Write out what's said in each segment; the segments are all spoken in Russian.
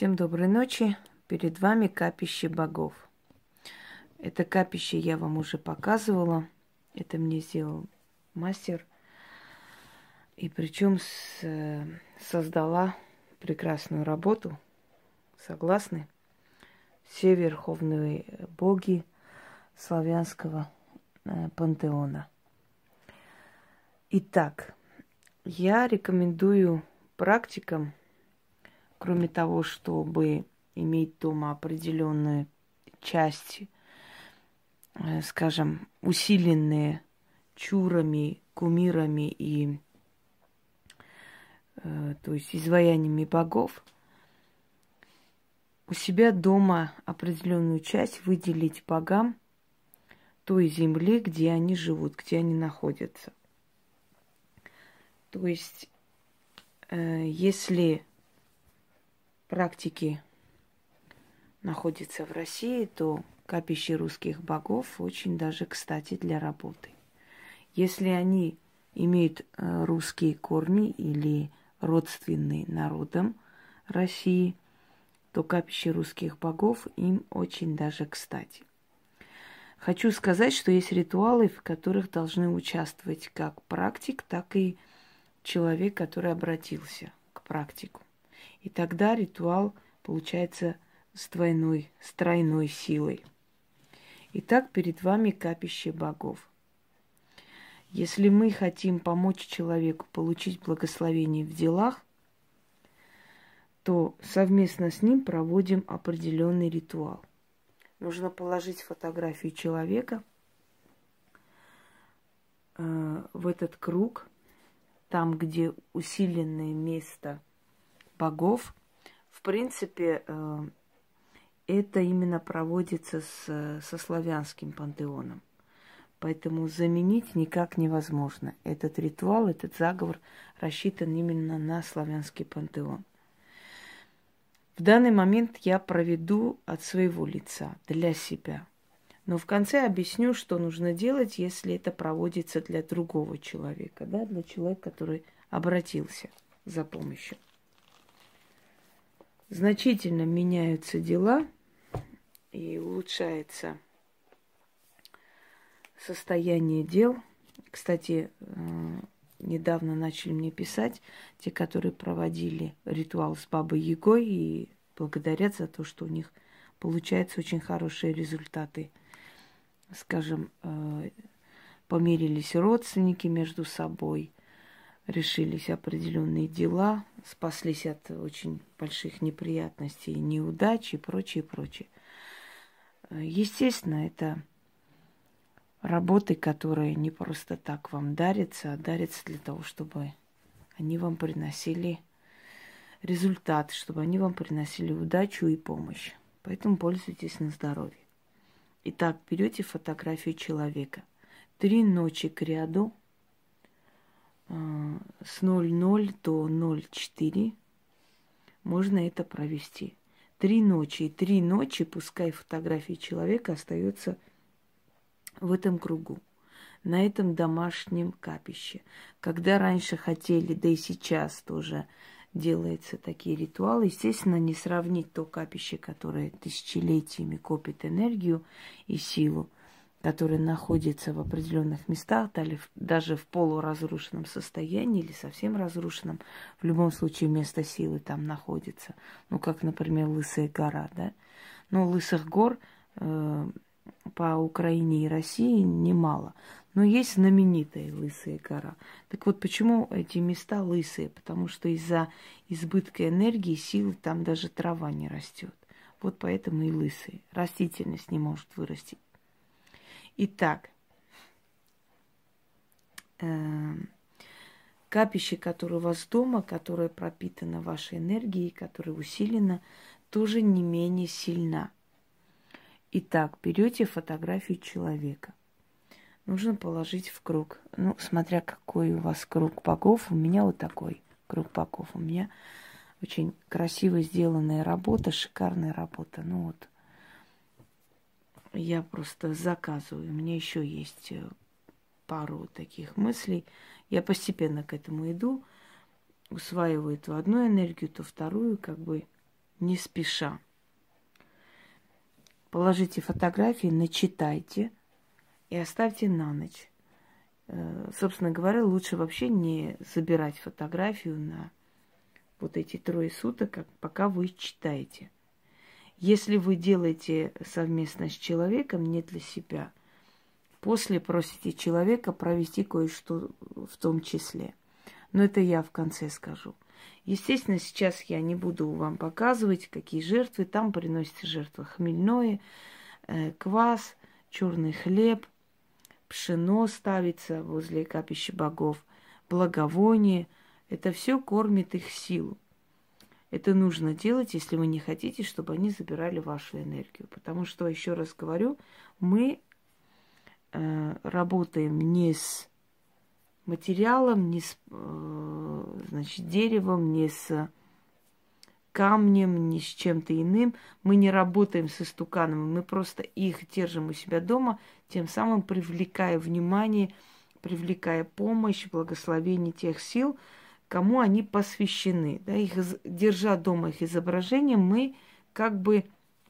Всем доброй ночи. Перед вами капище богов. Это капище я вам уже показывала. Это мне сделал мастер. И причем с, э, создала прекрасную работу. Согласны? Все верховные боги славянского э, пантеона. Итак, я рекомендую практикам кроме того, чтобы иметь дома определенную часть, э, скажем, усиленные чурами, кумирами и э, то есть изваяниями богов, у себя дома определенную часть выделить богам той земли, где они живут, где они находятся. То есть, э, если практики находится в России, то капище русских богов очень даже кстати для работы. Если они имеют э, русские корни или родственные народам России, то капище русских богов им очень даже кстати. Хочу сказать, что есть ритуалы, в которых должны участвовать как практик, так и человек, который обратился к практику. И тогда ритуал получается с двойной, с тройной силой. Итак, перед вами капище богов. Если мы хотим помочь человеку получить благословение в делах, то совместно с ним проводим определенный ритуал. Нужно положить фотографию человека э, в этот круг, там, где усиленное место – богов. В принципе, э, это именно проводится с, со славянским пантеоном. Поэтому заменить никак невозможно. Этот ритуал, этот заговор рассчитан именно на славянский пантеон. В данный момент я проведу от своего лица, для себя. Но в конце объясню, что нужно делать, если это проводится для другого человека, да, для человека, который обратился за помощью значительно меняются дела и улучшается состояние дел. Кстати, э, недавно начали мне писать те, которые проводили ритуал с Бабой Егой и благодарят за то, что у них получаются очень хорошие результаты. Скажем, э, помирились родственники между собой – решились определенные дела, спаслись от очень больших неприятностей, неудач и прочее, прочее. Естественно, это работы, которые не просто так вам дарятся, а дарятся для того, чтобы они вам приносили результат, чтобы они вам приносили удачу и помощь. Поэтому пользуйтесь на здоровье. Итак, берете фотографию человека. Три ночи к ряду с 0,0 до 0,4 можно это провести. Три ночи. И три ночи, пускай фотографии человека остаются в этом кругу, на этом домашнем капище. Когда раньше хотели, да и сейчас тоже делаются такие ритуалы, естественно, не сравнить то капище, которое тысячелетиями копит энергию и силу, которые находятся в определенных местах, даже в полуразрушенном состоянии или совсем разрушенном, в любом случае место силы там находится. Ну, как, например, Лысая гора, да. Но Лысых гор э, по Украине и России немало. Но есть знаменитая Лысая гора. Так вот, почему эти места лысые? Потому что из-за избытка энергии, силы там даже трава не растет. Вот поэтому и лысые. Растительность не может вырасти. Итак, э, капище, которое у вас дома, которое пропитано вашей энергией, которое усилено, тоже не менее сильна. Итак, берете фотографию человека. Нужно положить в круг. Ну, смотря какой у вас круг богов, у меня вот такой круг богов. У меня очень красиво сделанная работа, шикарная работа. Ну вот, я просто заказываю. У меня еще есть э, пару таких мыслей. Я постепенно к этому иду, усваиваю то одну энергию, то вторую, как бы не спеша. Положите фотографии, начитайте и оставьте на ночь. Э, собственно говоря, лучше вообще не забирать фотографию на вот эти трое суток, пока вы читаете. Если вы делаете совместно с человеком, не для себя, после просите человека провести кое-что в том числе. Но это я в конце скажу. Естественно, сейчас я не буду вам показывать, какие жертвы. Там приносятся жертвы хмельное, э, квас, черный хлеб, пшено ставится возле капища богов, благовоние. Это все кормит их силу. Это нужно делать, если вы не хотите, чтобы они забирали вашу энергию. Потому что, еще раз говорю, мы э, работаем не с материалом, не с э, значит, деревом, не с камнем, ни с чем-то иным. Мы не работаем со стуканами, мы просто их держим у себя дома, тем самым привлекая внимание, привлекая помощь, благословение тех сил, кому они посвящены. Да, их, держа дома их изображение, мы как бы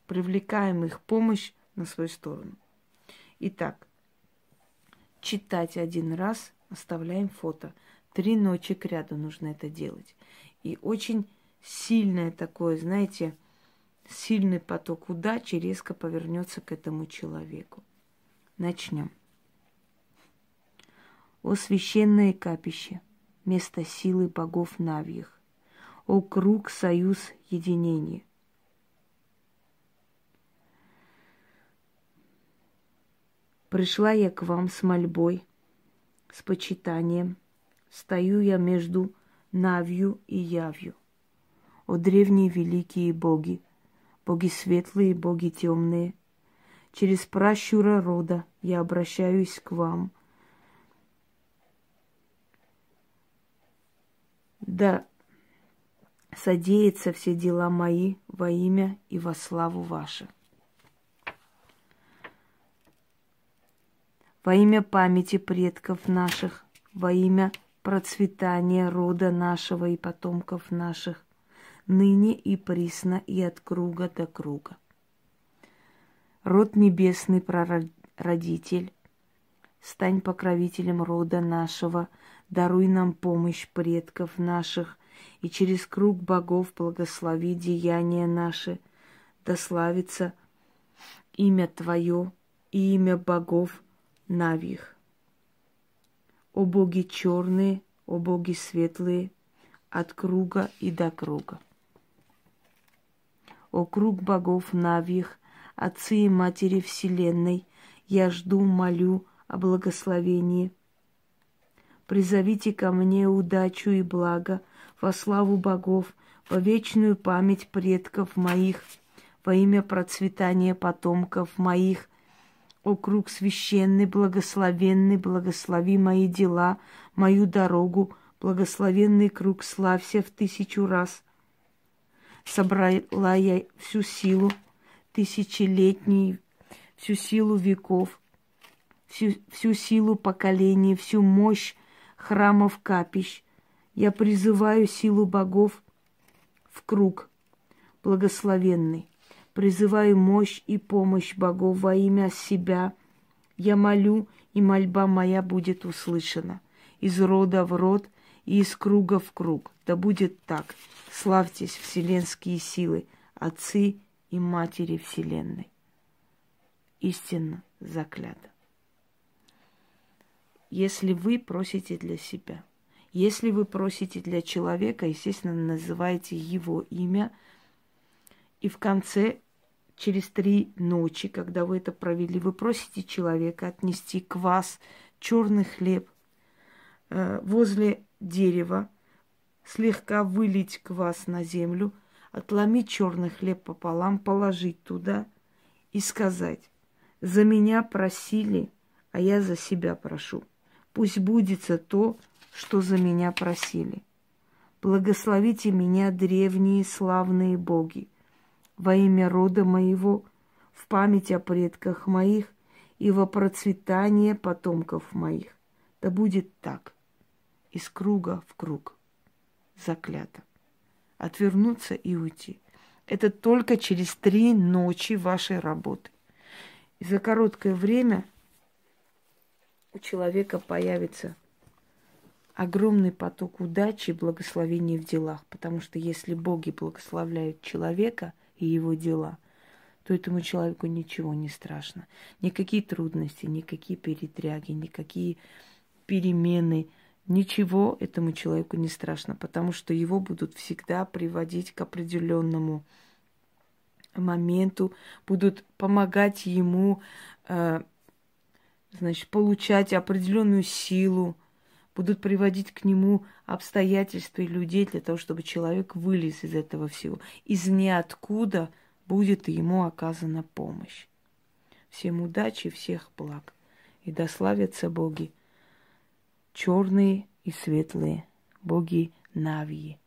привлекаем их помощь на свою сторону. Итак, читать один раз, оставляем фото. Три ночи к ряду нужно это делать. И очень сильное такое, знаете, сильный поток удачи резко повернется к этому человеку. Начнем. О священное капище, место силы богов Навьих, о круг, союз, единение. Пришла я к вам с мольбой, с почитанием, стою я между Навью и Явью о древние великие боги, боги светлые, боги темные. Через пращура рода я обращаюсь к вам. Да содеятся все дела мои во имя и во славу ваше. Во имя памяти предков наших, во имя процветания рода нашего и потомков наших, ныне и присно и от круга до круга. Род небесный прародитель, стань покровителем рода нашего, даруй нам помощь предков наших, и через круг богов благослови деяния наши, да славится имя Твое и имя богов Навих. О боги черные, о боги светлые, от круга и до круга о круг богов Навьих, отцы и матери Вселенной, я жду, молю о благословении. Призовите ко мне удачу и благо во славу богов, во вечную память предков моих, во имя процветания потомков моих. О круг священный, благословенный, благослови мои дела, мою дорогу, благословенный круг, славься в тысячу раз – собрала я всю силу тысячелетней, всю силу веков, всю, всю силу поколений, всю мощь храмов капищ. Я призываю силу богов в круг благословенный. Призываю мощь и помощь богов во имя себя. Я молю, и мольба моя будет услышана. Из рода в род и из круга в круг. Да будет так. Славьтесь, вселенские силы, отцы и матери Вселенной. Истинно заклято. Если вы просите для себя, если вы просите для человека, естественно, называете его имя, и в конце, через три ночи, когда вы это провели, вы просите человека отнести к вас черный хлеб э, возле дерева, слегка вылить квас на землю, отломить черный хлеб пополам, положить туда и сказать, за меня просили, а я за себя прошу. Пусть будется то, что за меня просили. Благословите меня, древние славные боги, во имя рода моего, в память о предках моих и во процветание потомков моих. Да будет так, из круга в круг заклято. Отвернуться и уйти. Это только через три ночи вашей работы. И за короткое время у человека появится огромный поток удачи и благословений в делах. Потому что если боги благословляют человека и его дела, то этому человеку ничего не страшно. Никакие трудности, никакие перетряги, никакие перемены, ничего этому человеку не страшно, потому что его будут всегда приводить к определенному моменту, будут помогать ему, э, значит, получать определенную силу, будут приводить к нему обстоятельства и людей для того, чтобы человек вылез из этого всего. Из ниоткуда будет ему оказана помощь. Всем удачи, всех благ. И дославятся боги, черные и светлые, боги Навии.